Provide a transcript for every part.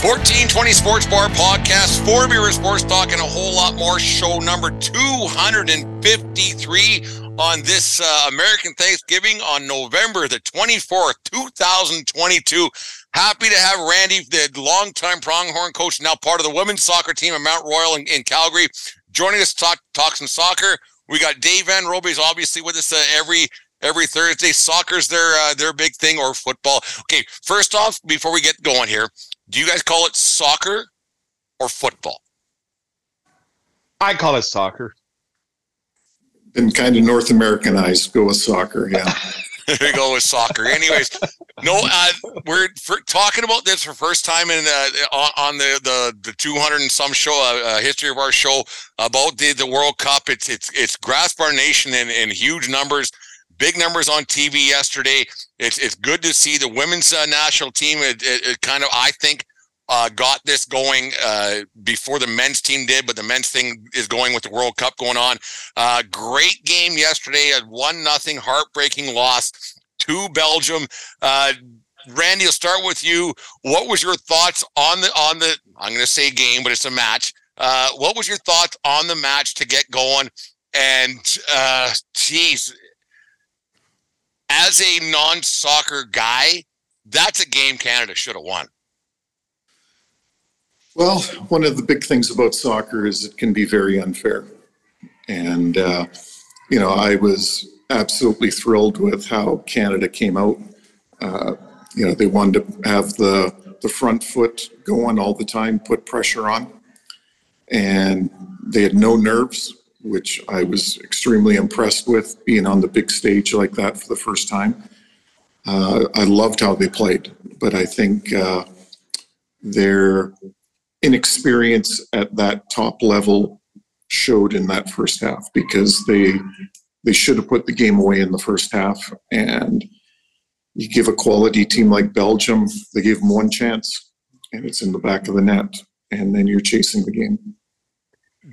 1420 Sports Bar Podcast, four beer sports talk, and a whole lot more. Show number 253 on this uh, American Thanksgiving on November the 24th, 2022. Happy to have Randy, the longtime pronghorn coach, now part of the women's soccer team at Mount Royal in, in Calgary, joining us to talk, talk some soccer. We got Dave Van Roby's obviously with us uh, every every Thursday. Soccer's their uh, their big thing, or football. Okay, first off, before we get going here, do you guys call it soccer or football? I call it soccer. Been kind of North Americanized. Go with soccer. Yeah. there go with soccer. Anyways, no, uh, we're talking about this for first time in uh, on the, the the 200 and some show uh, uh, history of our show about the the World Cup. It's it's it's grasped our nation in, in huge numbers, big numbers on TV yesterday. It's it's good to see the women's uh, national team. It, it, it, kind of I think uh, got this going uh, before the men's team did, but the men's thing is going with the World Cup going on. Uh, great game yesterday, a one nothing heartbreaking loss to Belgium. Uh, Randy, I'll start with you. What was your thoughts on the on the? I'm going to say game, but it's a match. Uh, what was your thoughts on the match to get going? And uh, geez, as a non-soccer guy, that's a game Canada should have won. Well, one of the big things about soccer is it can be very unfair. And, uh, you know, I was absolutely thrilled with how Canada came out. Uh, you know, they wanted to have the, the front foot going all the time, put pressure on. And they had no nerves, which I was extremely impressed with being on the big stage like that for the first time. Uh, I loved how they played, but I think uh, their inexperience at that top level showed in that first half because they they should have put the game away in the first half and you give a quality team like Belgium they gave them one chance and it's in the back of the net and then you're chasing the game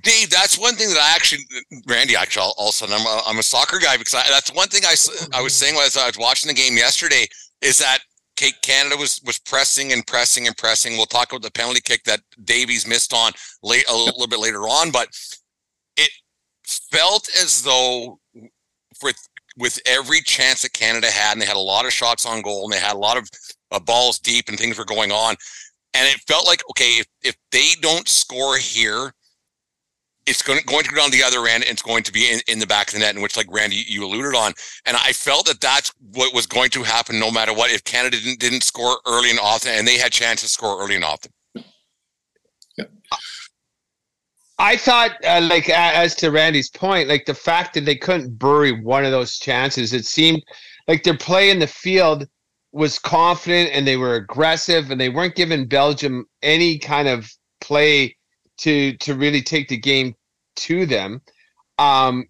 Dave, that's one thing that I actually, Randy, actually, also, I'm a, I'm a soccer guy because I, that's one thing I, I was saying as I was watching the game yesterday is that Canada was was pressing and pressing and pressing. We'll talk about the penalty kick that Davies missed on late a little bit later on, but it felt as though with with every chance that Canada had, and they had a lot of shots on goal, and they had a lot of uh, balls deep, and things were going on, and it felt like okay, if if they don't score here, it's going to, going to go down the other end and it's going to be in, in the back of the net in which like randy you alluded on. And i felt that that's what was going to happen no matter what. If canada didn't, didn't score early and often and they had chances to score early and often. Yeah. i thought uh, like as to randy's point like the fact that they couldn't bury one of those chances it seemed like their play in the field was confident and they were aggressive and they weren't giving belgium any kind of play to to really take the game to them. Um,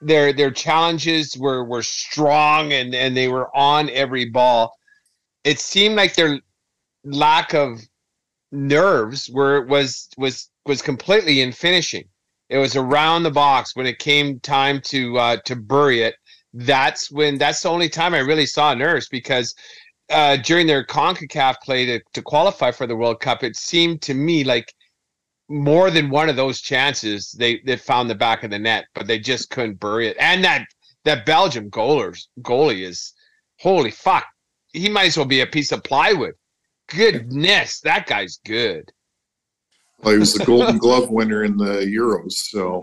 their their challenges were were strong and and they were on every ball. It seemed like their lack of nerves were was was was completely in finishing. It was around the box when it came time to uh, to bury it. That's when that's the only time I really saw nerves because uh, during their CONCACAF play to, to qualify for the World Cup, it seemed to me like more than one of those chances they they found the back of the net, but they just couldn't bury it. And that that Belgium goalers goalie is holy fuck. He might as well be a piece of plywood. Goodness, that guy's good. Well, he was the Golden Glove winner in the Euros, so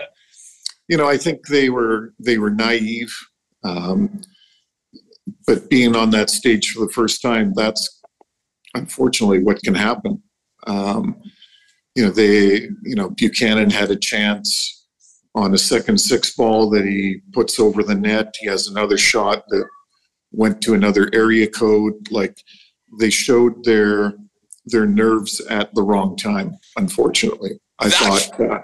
you know I think they were they were naive, um, but being on that stage for the first time, that's unfortunately what can happen. Um, you know, they you know Buchanan had a chance on a second six ball that he puts over the net. He has another shot that went to another area code. Like they showed their their nerves at the wrong time. Unfortunately, I That's- thought. Uh,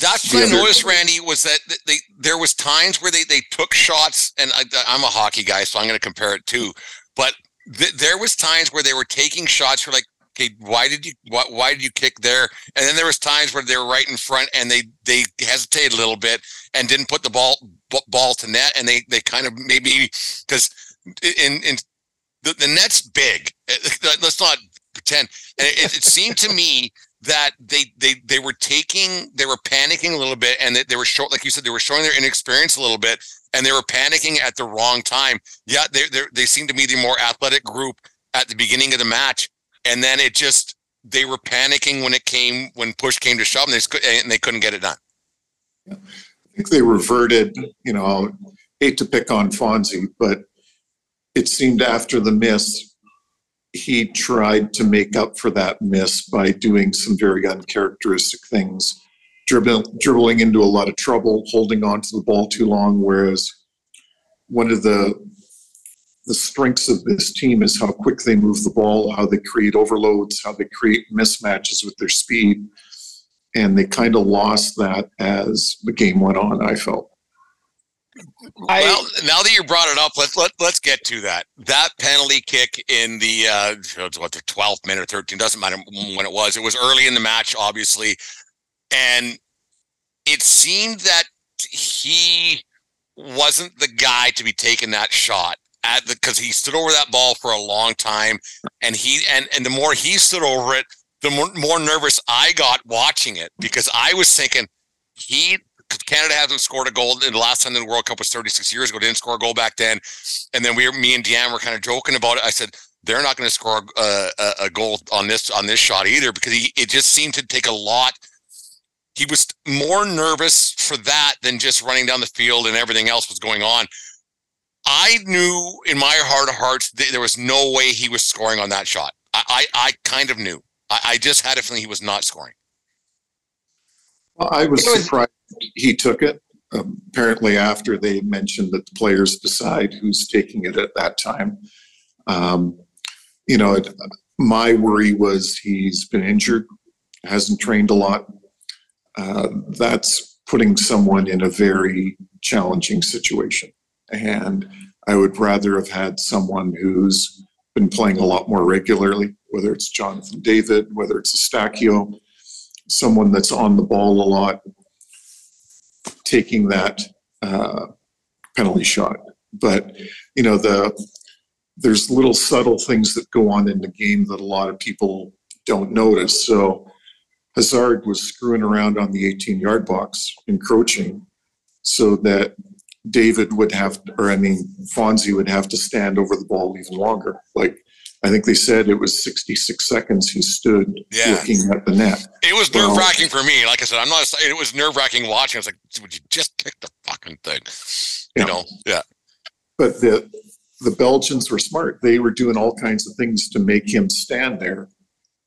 That's what I noticed, Randy, was that they there was times where they they took shots, and I, I'm a hockey guy, so I'm going to compare it too. But th- there was times where they were taking shots for like, okay, why did you why, why did you kick there? And then there was times where they were right in front and they they hesitated a little bit and didn't put the ball b- ball to net, and they they kind of maybe because in in the, the net's big. Let's not pretend. And it, it seemed to me that they they they were taking they were panicking a little bit and they, they were short like you said they were showing their inexperience a little bit and they were panicking at the wrong time yeah they they they seemed to be the more athletic group at the beginning of the match and then it just they were panicking when it came when push came to shove and they, and they couldn't get it done. I think they reverted, you know, I hate to pick on Fonzie, but it seemed after the miss, he tried to make up for that miss by doing some very uncharacteristic things, dribbling into a lot of trouble, holding on to the ball too long, whereas one of the the strengths of this team is how quick they move the ball, how they create overloads, how they create mismatches with their speed and they kind of lost that as the game went on. I felt. I- well now that you brought it up let's let, let's get to that that penalty kick in the uh what the 12th minute or 13 doesn't matter when it was it was early in the match obviously and it seemed that he wasn't the guy to be taking that shot at the because he stood over that ball for a long time and he and and the more he stood over it the more, more nervous i got watching it because i was thinking he Canada hasn't scored a goal. The last time in the World Cup was 36 years ago. Didn't score a goal back then. And then we were, me and Deanne were kind of joking about it. I said they're not going to score a, a, a goal on this on this shot either because he it just seemed to take a lot. He was more nervous for that than just running down the field and everything else was going on. I knew in my heart of hearts th- there was no way he was scoring on that shot. I I, I kind of knew. I, I just had a feeling he was not scoring. I was was- surprised he took it. Um, apparently, after they mentioned that the players decide who's taking it at that time. Um, you know, it, my worry was he's been injured, hasn't trained a lot. Uh, that's putting someone in a very challenging situation. And I would rather have had someone who's been playing a lot more regularly, whether it's Jonathan David, whether it's Eustáquio, someone that's on the ball a lot, taking that uh, penalty shot. But you know, the there's little subtle things that go on in the game that a lot of people don't notice. So Hazard was screwing around on the 18 yard box, encroaching, so that David would have, or I mean, Fonzie would have to stand over the ball even longer. Like, I think they said it was 66 seconds he stood Yeah. looking at the net. It was nerve wracking for me. Like I said, I'm not. It was nerve wracking watching. I was like, would you just kick the fucking thing? You Yeah. know? Yeah. But the the Belgians were smart. They were doing all kinds of things to make him stand there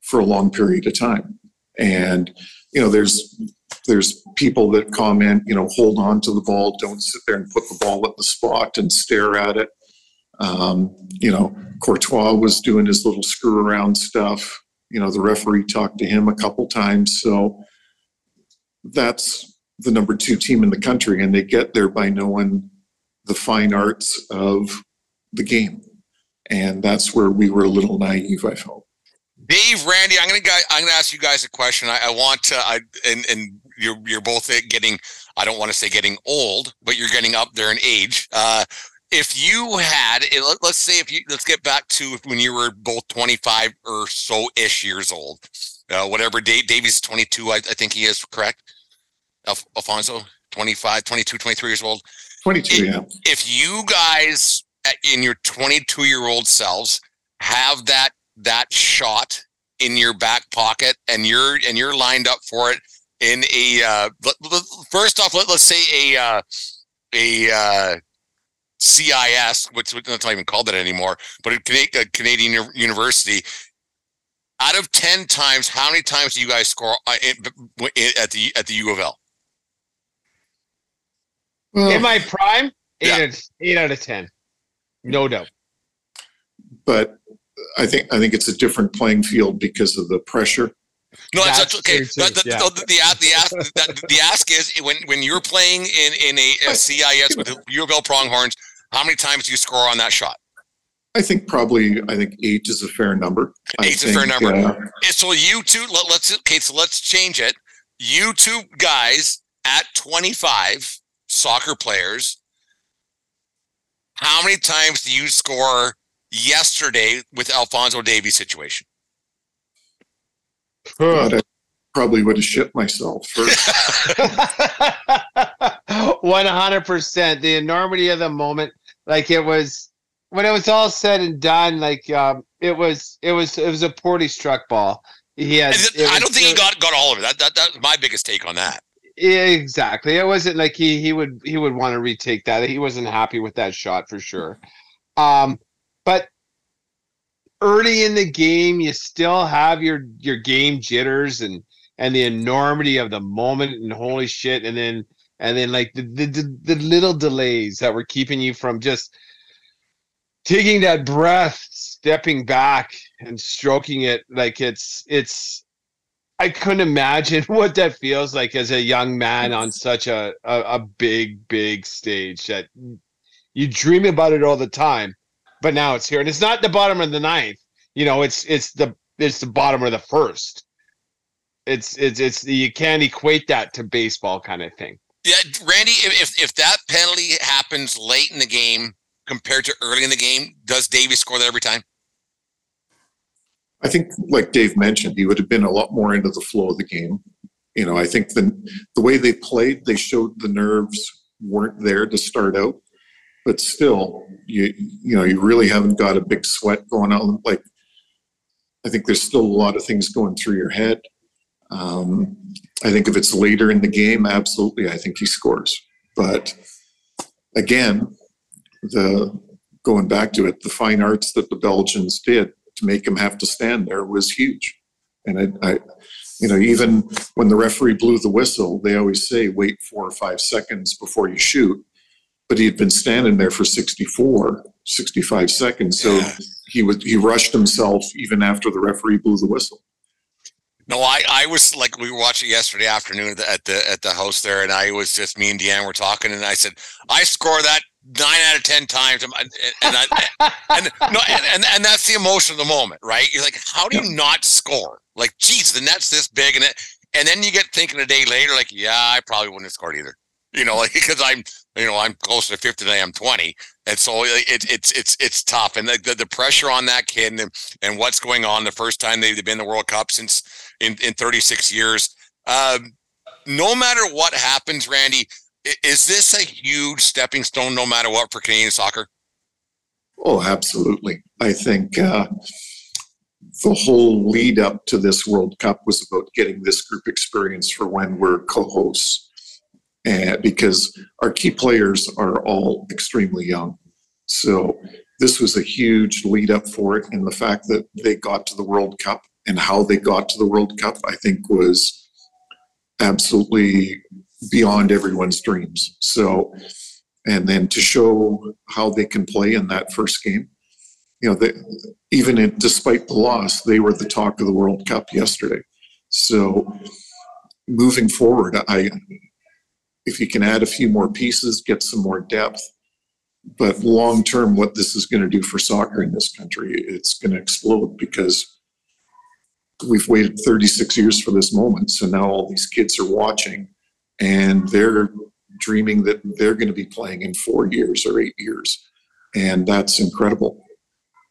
for a long period of time. And you know, there's there's people that comment, you know, hold on to the ball, don't sit there and put the ball at the spot and stare at it. Um, you know, Courtois was doing his little screw around stuff. You know, the referee talked to him a couple times. So that's the number two team in the country, and they get there by knowing the fine arts of the game. And that's where we were a little naive, I felt. Dave, Randy, I'm gonna I'm gonna ask you guys a question. I, I want to, I and and you're you're both getting. I don't want to say getting old, but you're getting up there in age. Uh, if you had, let's say, if you let's get back to when you were both 25 or so ish years old, uh, whatever. Dave, Davey's 22, I, I think he is correct. Alf- Alfonso, 25, 22, 23 years old. 22, yeah. If you guys in your 22 year old selves have that that shot in your back pocket and you're and you're lined up for it in a uh, first off let, us say a uh, a uh, CIS which it's not even called that anymore but a, a Canadian university out of 10 times how many times do you guys score uh, at the at the U of L in my prime eight, yeah. out, eight out of 10 no doubt but I think I think it's a different playing field because of the pressure. No, that's, that's okay. The, the, yeah. the, the, the, ask, the, the, ask is when when you're playing in in a, a CIS with U of L Pronghorns, how many times do you score on that shot? I think probably I think eight is a fair number. Eight's think, a fair number. Uh, so you two, let, let's okay, so let's change it. You two guys at 25 soccer players, how many times do you score yesterday with Alfonso Davies situation? God, I probably would have shit myself first. One hundred percent. The enormity of the moment, like it was when it was all said and done. Like um, it was, it was, it was a poorly struck ball. He had. It, I don't think he got got all of it. That, that that's my biggest take on that. Exactly. It wasn't like he he would he would want to retake that. He wasn't happy with that shot for sure. Um, but early in the game, you still have your your game jitters and and the enormity of the moment and holy shit, and then and then like the the, the, the little delays that were keeping you from just taking that breath, stepping back and stroking it. Like it's it's I couldn't imagine what that feels like as a young man on such a, a, a big, big stage that you dream about it all the time but now it's here, and it's not the bottom of the ninth. You know, it's it's the it's the bottom of the first. It's it's it's you can't equate that to baseball kind of thing. Yeah, Randy, if if that penalty happens late in the game compared to early in the game, does Davies score that every time? I think, like Dave mentioned, he would have been a lot more into the flow of the game. You know, I think the the way they played, they showed the nerves weren't there to start out but still, you you know, you really haven't got a big sweat going on. Like, I think there's still a lot of things going through your head. Um, I think if it's later in the game, absolutely, I think he scores. But again, the going back to it, the fine arts that the Belgians did to make him have to stand there was huge. And I, I you know, even when the referee blew the whistle, they always say wait four or five seconds before you shoot but he had been standing there for 64, 65 seconds. So yeah. he was he rushed himself even after the referee blew the whistle. No, I, I was like we were watching yesterday afternoon at the, at the at the house there, and I was just me and Deanne were talking, and I said I score that nine out of ten times, and and I, and no, and, and, and that's the emotion of the moment, right? You're like, how do you not score? Like, geez, the net's this big, and it, and then you get thinking a day later, like, yeah, I probably wouldn't have scored either you know, like because I'm, you know, I'm closer to 50 than I am 20. And so it, it's, it's, it's tough. And the, the, the, pressure on that kid and, and what's going on the first time they've been in the World Cup since in, in 36 years. Um, no matter what happens, Randy, is this a huge stepping stone no matter what for Canadian soccer? Oh, absolutely. I think uh, the whole lead up to this World Cup was about getting this group experience for when we're co hosts and because our key players are all extremely young. So this was a huge lead up for it. And the fact that they got to the World Cup and how they got to the World Cup, I think was absolutely beyond everyone's dreams. So, and then to show how they can play in that first game, you know, they, even in, despite the loss, they were the talk of the World Cup yesterday. So, moving forward, I if you can add a few more pieces, get some more depth. But long term, what this is going to do for soccer in this country, it's going to explode because we've waited 36 years for this moment. So now all these kids are watching and they're dreaming that they're going to be playing in four years or eight years. And that's incredible.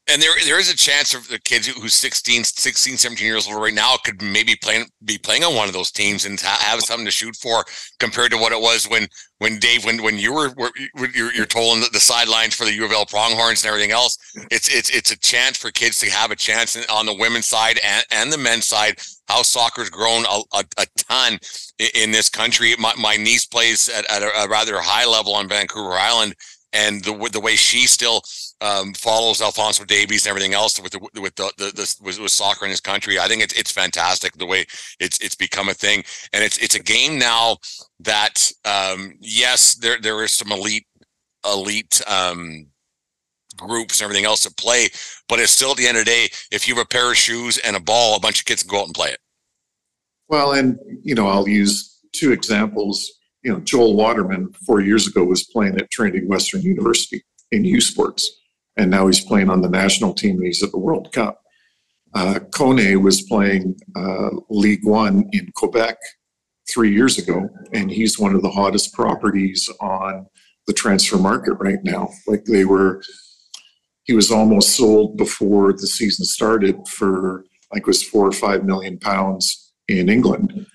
And there, there is a chance of the kids who's 16, 16, 17 years old right now could maybe playing, be playing on one of those teams and have something to shoot for compared to what it was when, when Dave, when, when you were, were you're, you're told the, the sidelines for the U of L pronghorns and everything else. It's, it's, it's a chance for kids to have a chance on the women's side and, and the men's side. How soccer's grown a, a, a ton in, this country. My, my niece plays at, at a, a rather high level on Vancouver Island and the the way she still um, follows Alfonso Davies and everything else with the with the, the, the with, with, soccer in this country. I think it's it's fantastic the way it's it's become a thing, and it's it's a game now that um, yes, there there is some elite elite um, groups and everything else at play, but it's still at the end of the day, if you have a pair of shoes and a ball, a bunch of kids can go out and play it. Well, and you know, I'll use two examples. You know, Joel Waterman four years ago was playing at Trinity Western University in U Sports and now he's playing on the national team and he's at the World Cup. Uh, Kone was playing uh, League One in Quebec three years ago, and he's one of the hottest properties on the transfer market right now. Like they were, he was almost sold before the season started for like was four or five million pounds in England.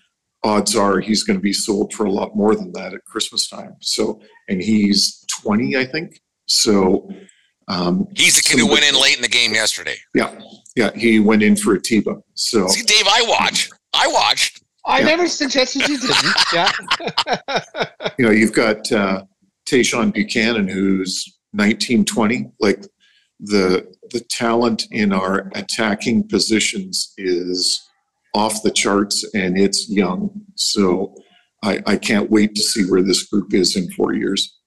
Odds are he's going to be sold for a lot more than that at Christmas time. So, and he's 20, I think. So, um, He's the kid who went in late in the game yesterday. Yeah, yeah, he went in for Atiba. So see, Dave, I watch. I watched. I yeah. never suggested you didn't. yeah. you know, you've got uh, Tajon Buchanan, who's 19, 20. Like the the talent in our attacking positions is off the charts, and it's young. So I, I can't wait to see where this group is in four years.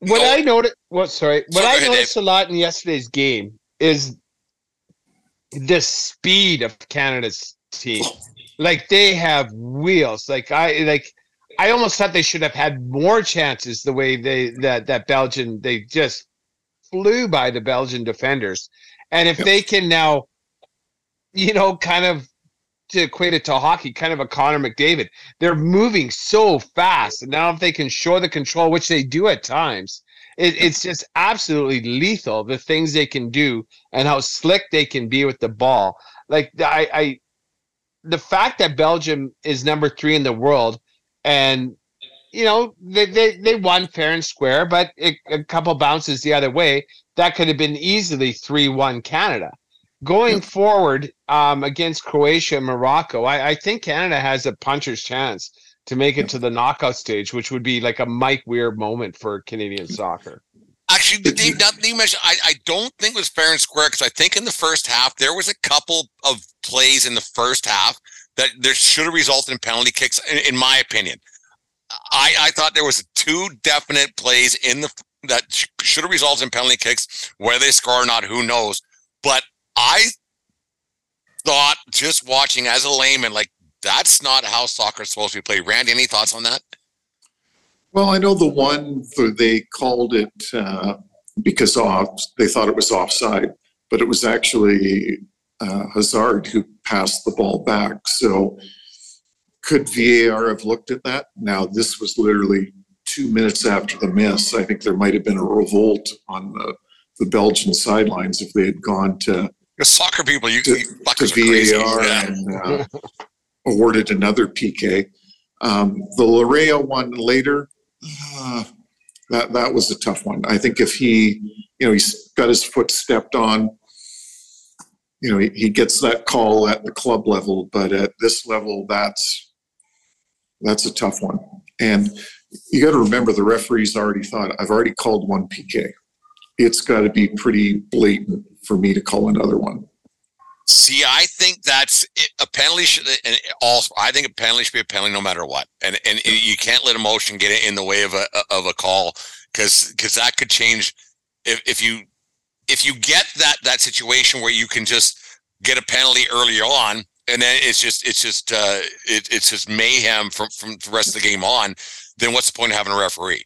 What I noticed, what sorry, what I noticed a lot in yesterday's game is the speed of Canada's team. Like they have wheels. Like I like I almost thought they should have had more chances the way they that that Belgian they just flew by the Belgian defenders. And if yep. they can now, you know, kind of to equate it to hockey, kind of a Connor McDavid. They're moving so fast, and now if they can show the control, which they do at times, it, it's just absolutely lethal. The things they can do and how slick they can be with the ball. Like I, I the fact that Belgium is number three in the world, and you know they they, they won fair and square, but it, a couple bounces the other way, that could have been easily three one Canada going forward um, against Croatia, and Morocco, I, I, think Canada has a puncher's chance to make it to the knockout stage, which would be like a Mike Weir moment for Canadian soccer. Actually, Dave, nothing you mentioned, I, I don't think it was fair and square because I think in the first half there was a couple of plays in the first half that there should have resulted in penalty kicks, in, in my opinion. I, I thought there was two definite plays in the that should have resulted in penalty kicks. Whether they score or not, who knows? But I thought just watching as a layman, like that's not how soccer is supposed to be played. Randy, any thoughts on that? Well, I know the one they called it uh, because off they thought it was offside, but it was actually uh, Hazard who passed the ball back. So could VAR have looked at that? Now this was literally two minutes after the miss. I think there might have been a revolt on the the Belgian sidelines if they had gone to soccer people, you, to, you VAR yeah. and uh, awarded another PK. Um, the Laryea one later, uh, that that was a tough one. I think if he, you know, he's got his foot stepped on, you know, he, he gets that call at the club level, but at this level, that's that's a tough one. And you got to remember the referees already thought I've already called one PK. It's got to be pretty blatant for me to call another one. See, I think that's it, a penalty. Should, and also, I think a penalty should be a penalty no matter what. And and you can't let emotion get in the way of a of a call because because that could change. If if you if you get that that situation where you can just get a penalty early on, and then it's just it's just uh, it, it's just mayhem from from the rest of the game on. Then what's the point of having a referee?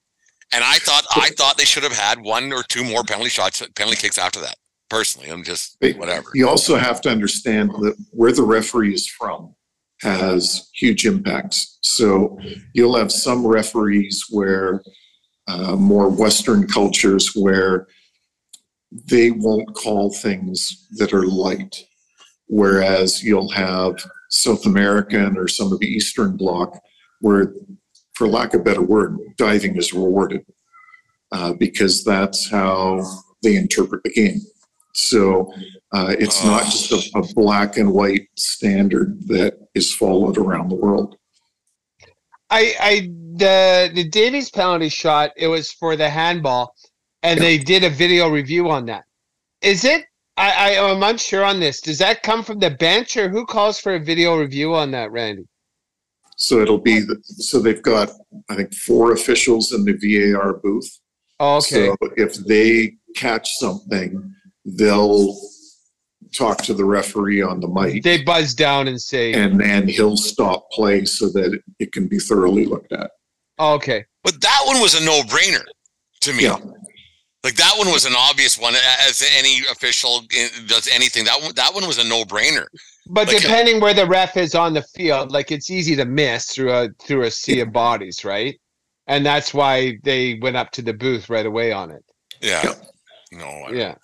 And I thought I thought they should have had one or two more penalty shots, penalty kicks after that. Personally. I'm just But whatever. You also have to understand that where the referee is from has huge impacts. So you'll have some referees where uh, more Western cultures where they won't call things that are light, whereas you'll have South American or some of the Eastern Bloc where, for lack of a better word, diving is rewarded uh, because that's how they interpret the game. So uh, it's not just a, a black and white standard that is followed around the world. I, I the the Davies penalty shot. It was for the handball, and they did a video review on that. Is it? I, I I'm unsure on this. Does that come from the bench, or who calls for a video review on that, Randy? So it'll be, the- so they've got, I think, four officials in the VAR booth. Oh, okay. So if they catch something, they'll talk to the referee on the mic They buzz down and say, and then he'll stop play so that it can be thoroughly looked at. oh, "Okay." But that one was a no-brainer to me. Yeah. Like that one was an obvious one. As any official eh, does anything, that one that one was a no-brainer. But Like- depending where the ref is on the field, like it's easy to miss through a through a sea of bodies, right? And that's why they went up to the booth right away on it. Yeah. No. I don't- Yeah.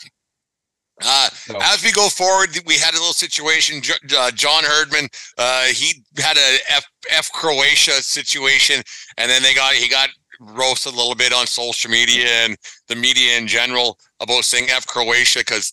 Uh, So- As we go forward, we had a little situation. Uh, John Herdman, uh, he had a F, F Croatia situation, and then they got he got roasted a little bit on social media and the media in general about saying F Croatia because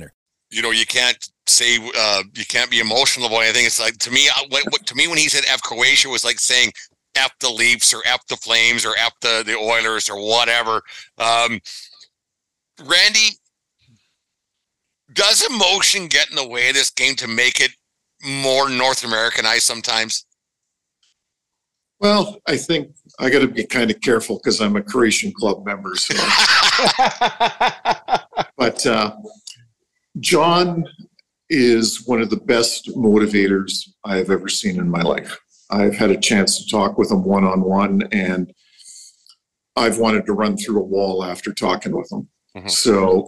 You know you can't say uh, you can't be emotional about anything. It's like to me, I, what, what, to me when he said F Croatia was like saying F the Leafs or F the Flames or F the the Oilers or whatever. Um, Randy, does emotion get in the way of this game to make it more North Americanized sometimes? Well, I think I got to be kind of careful because I'm a Croatian club member. So, but uh, John is one of the best motivators I have ever seen in my life. I've had a chance to talk with him one on one, and I've wanted to run through a wall after talking with him. Mhm. So,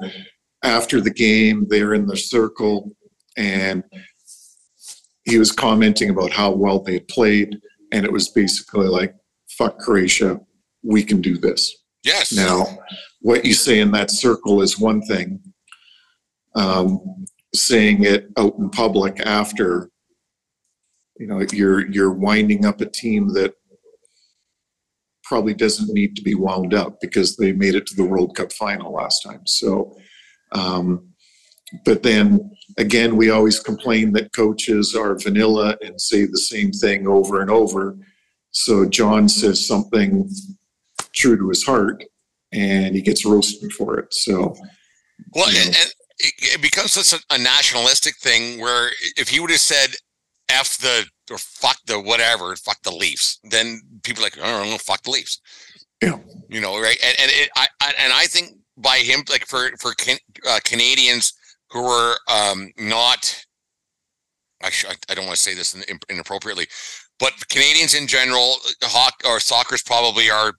after the game, they're in the circle, and he was commenting about how well they had played, and it was basically like, "Fuck Croatia, we can do this." Yes. Now, what you say in that circle is one thing. Um, saying it out in public after, you know, you're you're winding up a team that probably doesn't need to be wound up because they made it to the World Cup final last time. So, um, but then again, we always complain that coaches are vanilla and say the same thing over and over. So John says something true to his heart and he gets roasted for it. So, Well, you know, and, and it, it becomes such a, a nationalistic thing where if he would have said "f the" or "fuck the" whatever, "fuck the Leafs," then people are like, "I don't know, fuck the Leafs." Yeah. You know, right? And and it, I, I and I think by him, like for for can, uh, Canadians who were um, not, I, sh- I don't want to say this in, inappropriately, but Canadians in general, hock or soccer probably our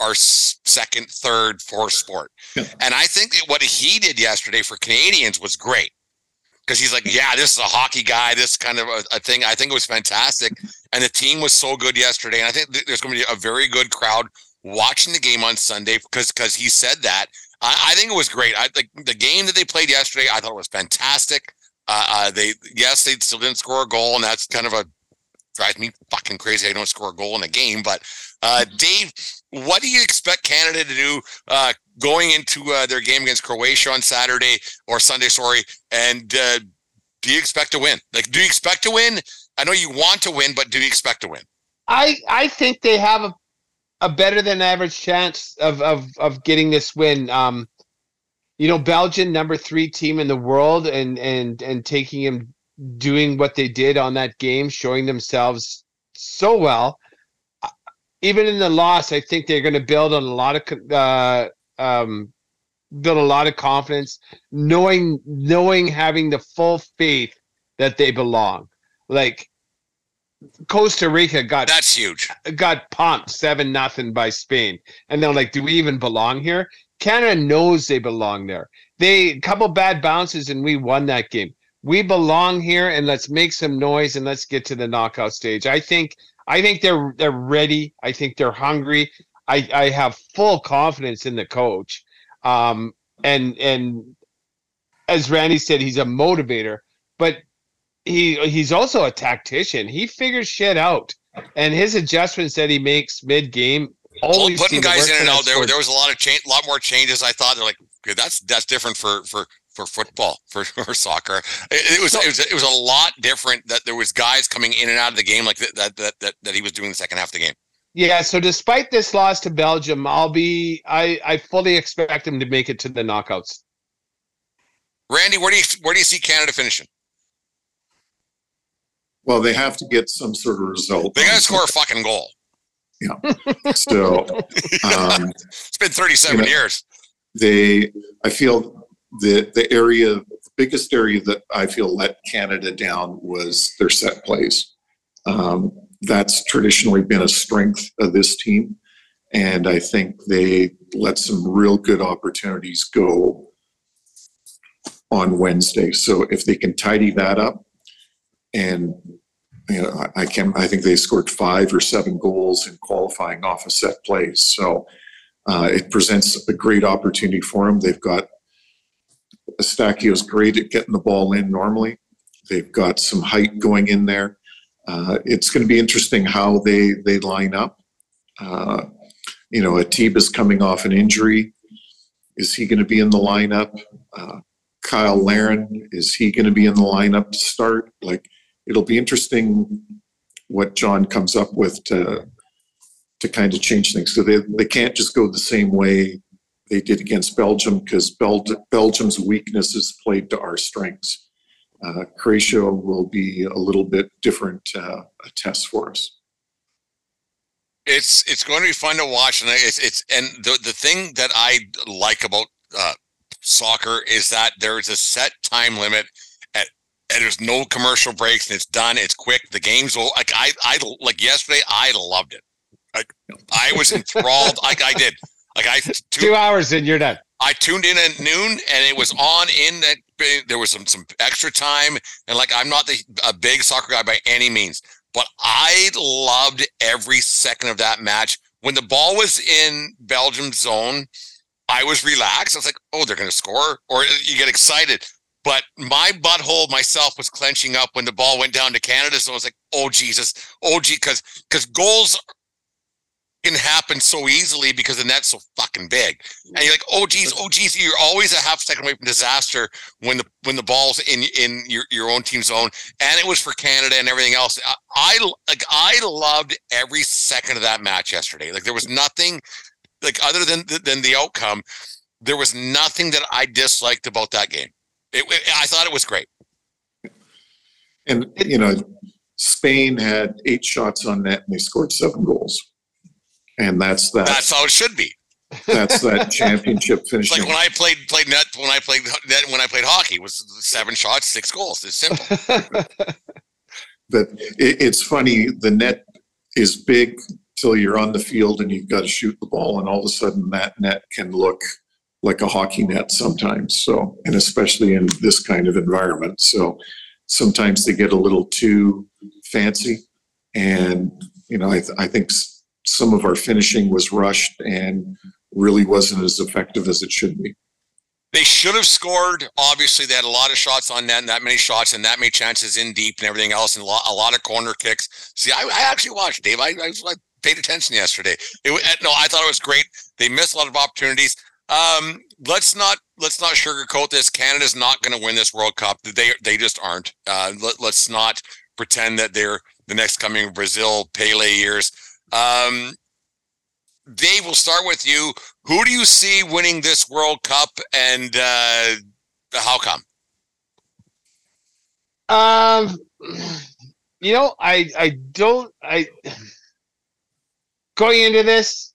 our second, third, fourth sport. And I think that what he did yesterday for Canadians was great because he's like, yeah, this is a hockey guy, this kind of a, a thing. I think it was fantastic. And the team was so good yesterday. And I think th- there's going to be a very good crowd watching the game on Sunday because because he said that. I, I think it was great. I think the game that they played yesterday, I thought it was fantastic. Uh, uh, they yes, they still didn't score a goal, and that's kind of a drives me fucking crazy. I don't score a goal in a game, but uh, Dave, what do you expect Canada to do uh, going into uh, their game against Croatia on Saturday or Sunday? Sorry, and uh, do you expect to win? Like, do you expect to win? I know you want to win, but do you expect to win? I I think they have a, a better than average chance of of of getting this win. Um, you know, Belgium, number three team in the world, and and and taking him doing what they did on that game, showing themselves so well. Even in the loss, I think they're going to build on a lot of uh, um, build a lot of confidence, knowing knowing having the full faith that they belong. Like Costa Rica got that's huge. Got pumped seven nothing by Spain, and they're like, "Do we even belong here?" Canada knows they belong there. They a couple bad bounces, and we won that game. We belong here, and let's make some noise, and let's get to the knockout stage. I think I think they're they're ready. I think they're hungry. I I have full confidence in the coach. Um, and and as Randy said, he's a motivator, but he he's also a tactician. He figures shit out, and his adjustments that he makes mid game. Always putting guys in and out there. There was a lot of change, a lot more changes. I thought they're like, okay, that's that's different for for for football for, for soccer. It, it, was it was it was a lot different that there was guys coming in and out of the game like that that that that he was doing the second half of the game. Yeah, so despite this loss to Belgium, I'll be I I fully expect him to make it to the knockouts. Randy, where do you where do you see Canada finishing? Well, they have to get some sort of result. They got to score a fucking goal. Yeah. So um, it's been 37 you know, years. They, I feel the the area, the biggest area that I feel let Canada down was their set plays. Um, that's traditionally been a strength of this team. And I think they let some real good opportunities go on Wednesday. So if they can tidy that up, and you know, I can I think they scored five or seven goals in qualifying off a set plays. So uh, it presents a great opportunity for them. They've got Eustáquio's great at getting the ball in normally. They've got some height going in there. Uh, it's going to be interesting how they they line up. Uh, you know, Atiba's coming off an injury. Is he going to be in the lineup? Uh, Cyle Larin, is he going to be in the lineup to start? Like, it'll be interesting what John comes up with to to kind of change things. So they they can't just go the same way they did against Belgium because Bel- Belgium's weaknesses played to our strengths uh, Croatia will be a little bit different uh, test for us. It's it's going to be fun to watch, and it's it's and the the thing that I like about uh, soccer is that there's a set time limit and there's no commercial breaks and it's done. It's quick. The game's like I I like yesterday. I loved it. Like I was enthralled. like I did. Like I two, two hours and you're done. I tuned in at noon and it was on in that there was some some extra time and like I'm not the, a big soccer guy by any means, but I loved every second of that match. When the ball was in Belgium's zone, I was relaxed. I was like, "Oh, they're going to score," or you get excited. But my butthole myself was clenching up when the ball went down to Canada. So I was like, "Oh Jesus, oh gee," because because goals can happen so easily because the net's so fucking big. And you're like, oh geez, oh geez, you're always a half second away from disaster when the when the ball's in in your, your own team zone. And it was for Canada and everything else. I, I like I loved every second of that match yesterday. Like there was nothing like other than than the outcome, there was nothing that I disliked about that game. It, it, I thought it was great. And you know, Spain had eight shots on net and they scored seven goals and that's that. That's how it should be. That's that championship finishing. like when I played played net when I played net when I played hockey it was seven shots, six goals. It's simple. but it, it's funny. The net is big till you're on the field and you've got to shoot the ball, and all of a sudden that net can look like a hockey net sometimes. So, and especially in this kind of environment. So, sometimes they get a little too fancy, and you know, I, th- I think some of our finishing was rushed and really wasn't as effective as it should be. They should have scored. Obviously, they had a lot of shots on net and that many shots and that many chances in deep and everything else and a lot, a lot of corner kicks. See, I, I actually watched Dave. I, I, I, paid attention yesterday. It, no, I thought it was great. They missed a lot of opportunities. Um, let's not let's not sugarcoat this. Canada's not going to win this World Cup. They they just aren't. Uh, let, let's not pretend that they're the next coming Brazil Pele years. Um, Dave, we'll start with you. Who do you see winning this World Cup, and uh, how come? Um, you know, I I don't I going into this,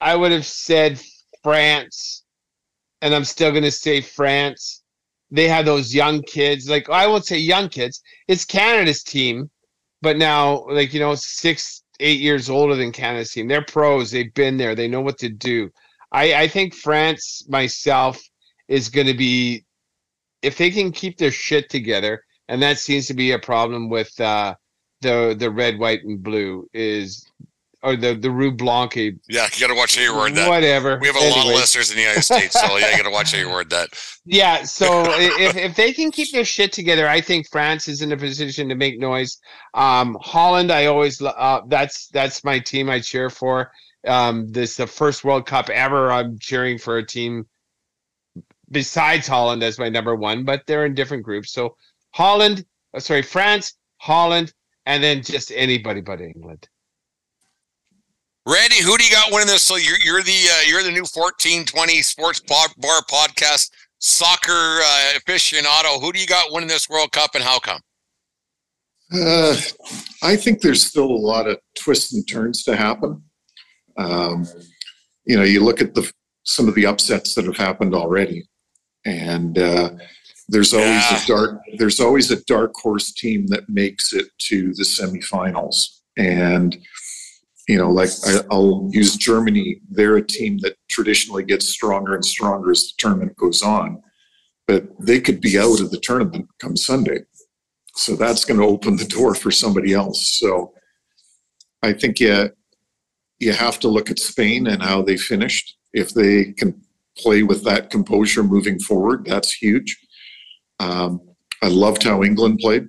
I would have said France, and I'm still going to say France. They have those young kids. Like I won't say young kids. It's Canada's team, but now like you know six eight years older than Canada's team. They're pros. They've been there. They know what to do. I I think France myself is going to be if they can keep their shit together and that seems to be a problem with uh, the the red, white, and blue is or the the Rue Blanc. Yeah, you got to watch how you word that. Whatever. We have a lot of listeners in the United States, so yeah, you got to watch how you word that. Yeah, so if if they can keep their shit together, I think France is in a position to make noise. Um, Holland, I always uh, that's that's my team I cheer for. Um, this the first World Cup ever. I'm cheering for a team besides Holland as my number one, but they're in different groups. So Holland, uh, sorry, France, Holland, and then just anybody but England. Randy, who do you got winning this? So you're you're the uh, you're the new fourteen twenty sports bar, podcast soccer uh, aficionado. Who do you got winning this World Cup, and how come? Uh, I think there's still a lot of twists and turns to happen. Um, you know, you look at the some of the upsets that have happened already, and uh, there's always yeah. a dark there's always a dark horse team that makes it to the semifinals and you know like I, i'll use germany. They're a team that traditionally gets stronger and stronger as the tournament goes on but they could be out of the tournament come sunday. So that's going to open the door for somebody else. So i think yeah you have to look at spain and how they finished. If they can play with that composure moving forward that's huge. Um, I loved how England played.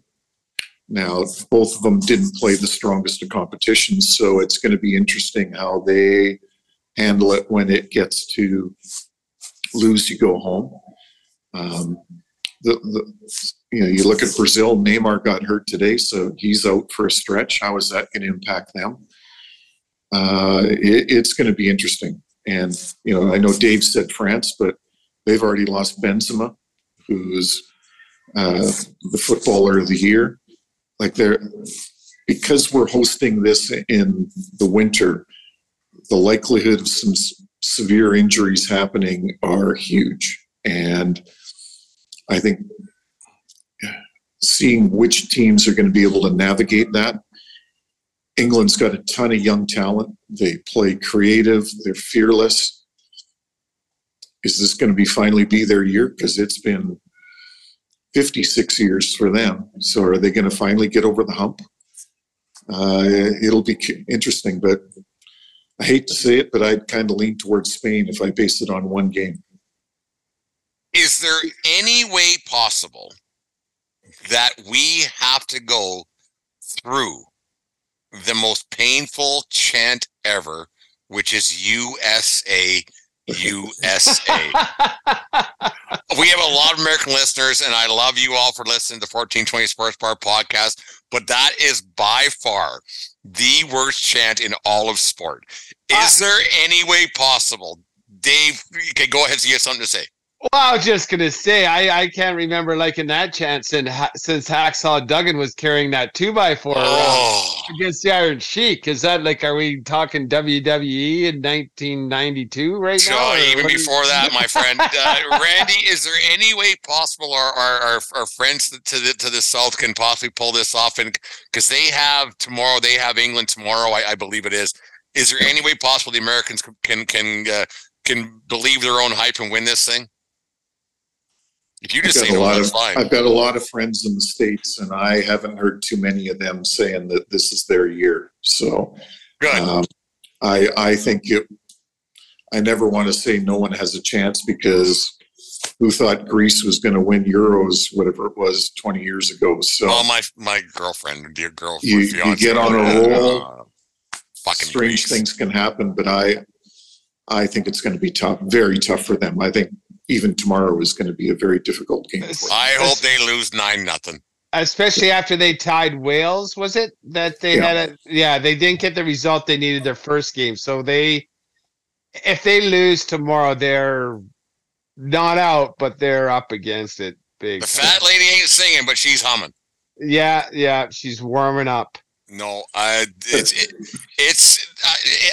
Now, both of them didn't play the strongest of competitions, so it's going to be interesting how they handle it when it gets to lose, you go home. Um, the, the, you know, you look at Brazil. Neymar got hurt today, so he's out for a stretch. How is that going to impact them? Uh, it, it's going to be interesting. And you know, I know Dave said France, but they've already lost Benzema, who's uh, the footballer of the year. Like they're because we're hosting this in the winter, the likelihood of some severe injuries happening are huge, and I think seeing which teams are going to be able to navigate that. England's got a ton of young talent. They play creative. They're fearless. Is this going to be finally be their year? Because it's been 56 years for them. So are they going to finally get over the hump? Uh, it'll be interesting, but I hate to say it, but I'd kind of lean towards Spain if I based it on one game. Is there any way possible that we have to go through the most painful chant ever, which is USA USA. we have a lot of American listeners, and I love you all for listening to 1420 Sports Bar podcast. But that is by far the worst chant in all of sport. Is uh, there any way possible, Dave? You can go ahead. So you have something to say. Well, I was just gonna say I, I can't remember liking that chant since since Hacksaw Duggan was carrying that two by four oh. against the Iron Sheik. Is that like are we talking WWE in 1992 right now? Oh, even before that, my friend uh, Randy, is there any way possible our our, our, our friends to the to the south can possibly pull this off? And because they have tomorrow, they have England tomorrow, I, I, believe it is. Is there any way possible the Americans can can uh, can believe their own hype and win this thing? If you just say no, that's of, fine. I've got a lot of friends in the states, and I haven't heard too many of them saying that this is their year. So, good. Um, I I think it. I never want to say no one has a chance because who thought Greece was going to win Euros, whatever it was, twenty years ago? So, my my girlfriend, dear girlfriend, you, you get on a roll. Uh, fucking strange Greece. things can happen, but I I think it's going to be tough, very tough for them. I think even tomorrow is going to be a very difficult game. I hope they lose nine nothing. Especially after they tied Wales, was it that they yeah. had a yeah they didn't get the result they needed their first game, so they if they lose tomorrow, they're not out, but they're up against it big. The fat lady ain't singing, but she's humming. Yeah, yeah, she's warming up. No, uh, it's it, it's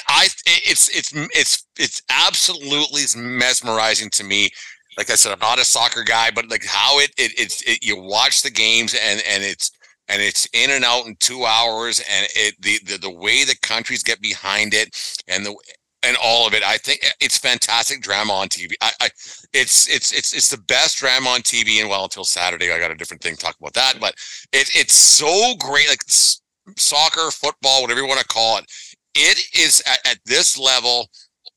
I it's it's it's it's absolutely mesmerizing to me. Like I said, I'm not a soccer guy, but like how it it it's it, you watch the games and and it's and it's in and out in two hours, and it the the, the way the countries get behind it and the and all of it. I think it's fantastic drama on TV. I, I it's it's it's it's the best drama on TV, and well, until Saturday, I got a different thing to talk about that. But it it's so great, like soccer, football, whatever you want to call it. It is at, at this level.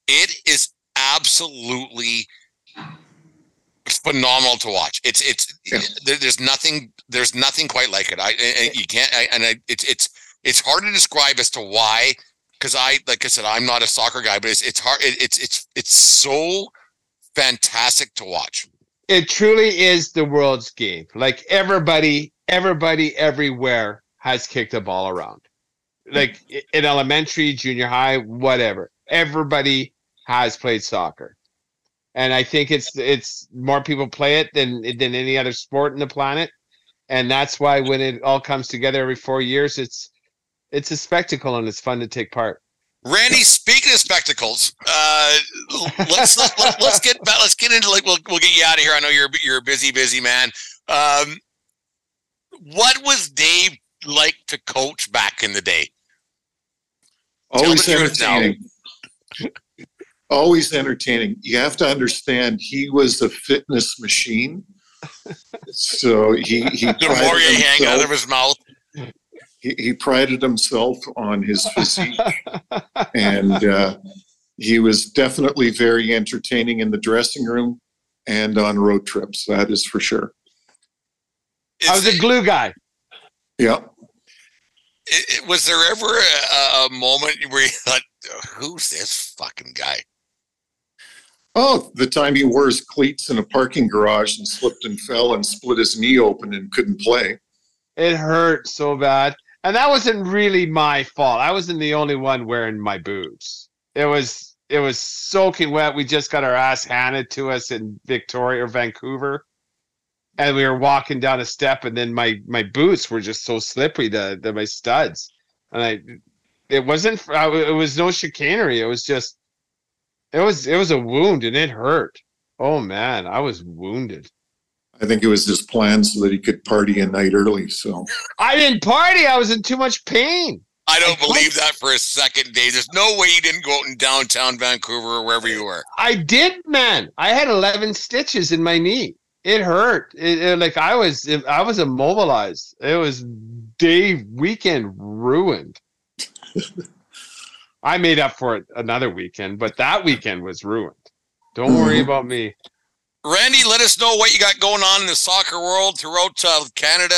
It is absolutely phenomenal to watch. It's it's yeah. there, there's nothing there's nothing quite like it. I and you can't I, and I, it's it's it's hard to describe as to why because I like I said I'm not a soccer guy, but it's it's hard. It, it's it's it's so fantastic to watch. It truly is the world's game. Like everybody, everybody, everywhere has kicked a ball around. Like in elementary, junior high, whatever. Everybody has played soccer. And I think it's it's more people play it than than any other sport in the planet. And that's why when it all comes together every four years, it's it's a spectacle and it's fun to take part. Randy, speaking of spectacles, uh, let's let, let, let's get let's get into like we'll we'll get you out of here. I know you're you're a busy busy man. Um, what was Dave like to coach back in the day? Always entertaining. Always entertaining. You have to understand he was a fitness machine. So he he the Laurier hang out of his mouth he, he prided himself on his physique, and uh, he was definitely very entertaining in the dressing room and on road trips. That is for sure. I was a glue guy. Yeah. It, it, was there ever a, a moment where you thought, "Who's this fucking guy"? Oh, the time he wore his cleats in a parking garage and slipped and fell and split his knee open and couldn't play. It hurt so bad. And that wasn't really my fault. I wasn't the only one wearing my boots. It was it was soaking wet. We just got our ass handed to us in Victoria or Vancouver. And we were walking down a step and then my my boots were just so slippery the, the my studs. And I it wasn't it was no chicanery. It was just it was it was a wound and it hurt. Oh man, I was wounded. I think it was just planned so that he could party a night early. So I didn't party. I was in too much pain. I don't I believe that for a second, Dave. There's no way you didn't go out in downtown Vancouver or wherever you were. I did, man. I had 11 stitches in my knee. It hurt. It, it, like I was, I was immobilized. It was day weekend ruined. I made up for it another weekend, but that weekend was ruined. Don't worry mm-hmm. about me. Randy, let us know what you got going on in the soccer world throughout uh, Canada,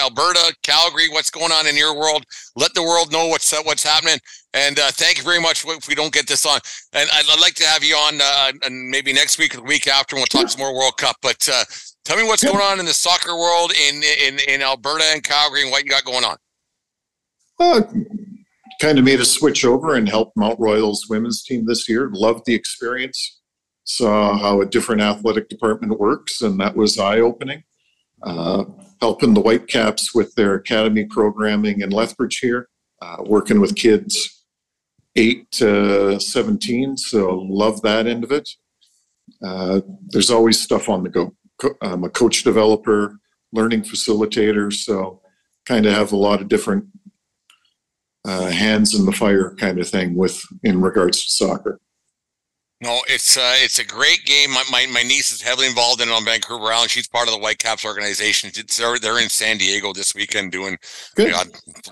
Alberta, Calgary. What's going on in your world? Let the world know what's uh, what's happening. And uh, thank you very much. If we don't get this on, and I'd, I'd like to have you on, uh, and maybe next week or the week after, and we'll talk some more World Cup. But uh, tell me what's going on in the soccer world in in in Alberta and Calgary, and what you got going on. Uh, kind of made a switch over and helped Mount Royal's women's team this year. Loved the experience saw how a different athletic department works, and that was eye opening. Uh, helping the Whitecaps with their academy programming in Lethbridge here, uh, working with kids 8 to 17, so love that end of it. Uh, there's always stuff on the go. I'm a coach developer, learning facilitator, so kind of have a lot of different uh, hands in the fire kind of thing with in regards to soccer. No, it's uh, it's a great game. My, my, my niece is heavily involved in it on Vancouver Island. She's part of the Whitecaps organization. It's, they're they're in San Diego this weekend doing. Good. God,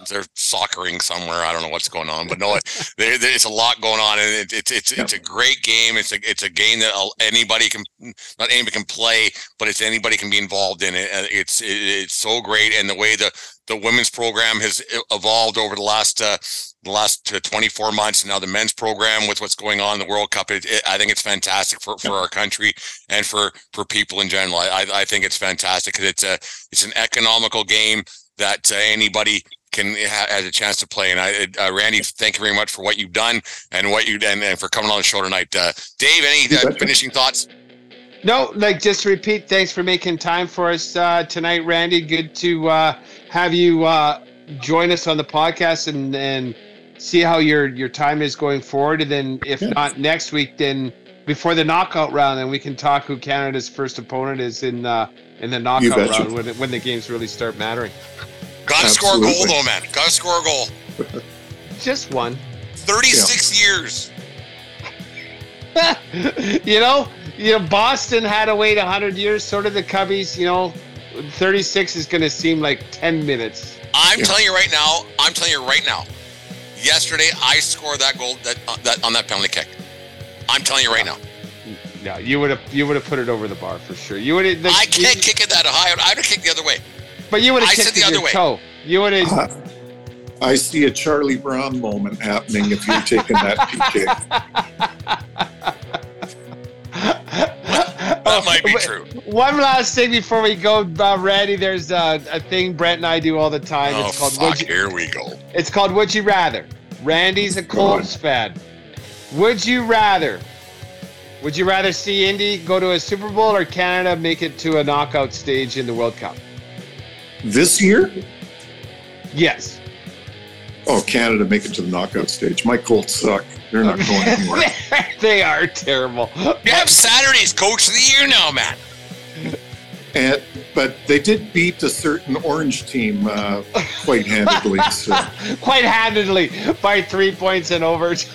they're soccering somewhere. I don't know what's going on, but no, there, there's a lot going on, and it, it's it's it's a great game. It's a it's a game that anybody can not anybody can play, but it's anybody can be involved in it. It's it, it's so great, and the way the the women's program has evolved over the last uh, the last uh, 24 months. Now the men's program with what's going on in the World Cup, it, it, I think it's fantastic for, for our country and for for people in general. I, I think it's fantastic because it's a it's an economical game that uh, anybody can ha- has a chance to play. And I, uh, Randy, thank you very much for what you've done and what you and, and for coming on the show tonight. Uh, Dave, any uh, finishing thoughts? No, like just repeat, thanks for making time for us uh, tonight, Randy. Good to uh, have you uh, join us on the podcast and and see how your your time is going forward. And then if Yeah. not next week, then before the knockout round, then we can talk who Canada's first opponent is in uh, in the knockout round when when the games really start mattering. Got to score a goal though, man. Got to score a goal. Just one. Thirty-six years. you know, you know, Boston had to wait hundred years. Sort of the Cubbies. You know, thirty six is going to seem like ten minutes. I'm telling you right now. I'm telling you right now. Yesterday, I scored that goal that, uh, that on that penalty kick. I'm telling you right now. No, you would have you would have put it over the bar for sure. You would have. I can't kick it that high. I'd have kicked the other way. But you would have I kicked said the other way. toe. You would have. Uh, I see a Charlie Brown moment happening if you're taking that PK. That might be true. One last thing before we go, uh, Randy. There's uh, a thing Brett and I do all the time. Oh it's called fuck! Would You, Here we go. It's called Would You Rather. Randy's a Colts fan. Would you rather? Would you rather see Indy go to a Super Bowl or Canada make it to a knockout stage in the World Cup? This year? Yes. Oh, Canada make it to the knockout stage. My Colts suck. They're not going anywhere. they are terrible. Jeff Saturday's coach of the year now, man. And, but they did beat a certain orange team uh, quite handedly. So. Quite handedly by three points in overtime.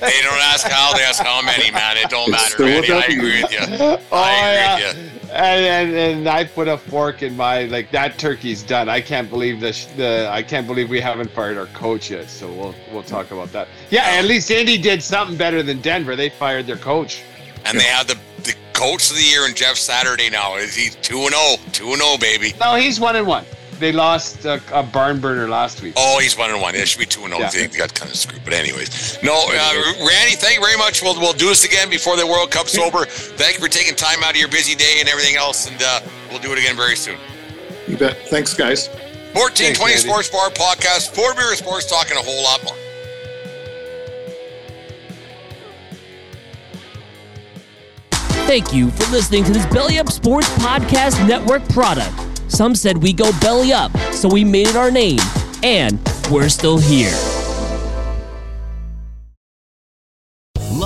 They don't ask how, they ask how many, man. It don't It's matter, still a Randy. I W. agree with you. Oh, I agree yeah. with you. And, and and I put a fork in my like that turkey's done. I can't believe the the I can't believe we haven't fired our coach yet. So we'll we'll talk about that. Yeah, at least Indy did something better than Denver. They fired their coach. And they have the, the coach of the year in Jeff Saturday now. Is he 2 and 0? 2 and 0, baby. No, he's one and one. They lost a, a barn burner last week. Oh, he's 1 and 1. It should be 2 and 0. Yeah. They got kind of screwed. But, anyways. No, uh, Randy, thank you very much. We'll, we'll do this again before the World Cup's over. Thank you for taking time out of your busy day and everything else. And uh, we'll do it again very soon. You bet. Thanks, guys. 1420 Thanks, Sports Bar Podcast, Four Beer Sports talking a whole lot more. Thank you for listening to this Belly Up Sports Podcast Network product. Some said we go belly up, so we made it our name. And we're still here.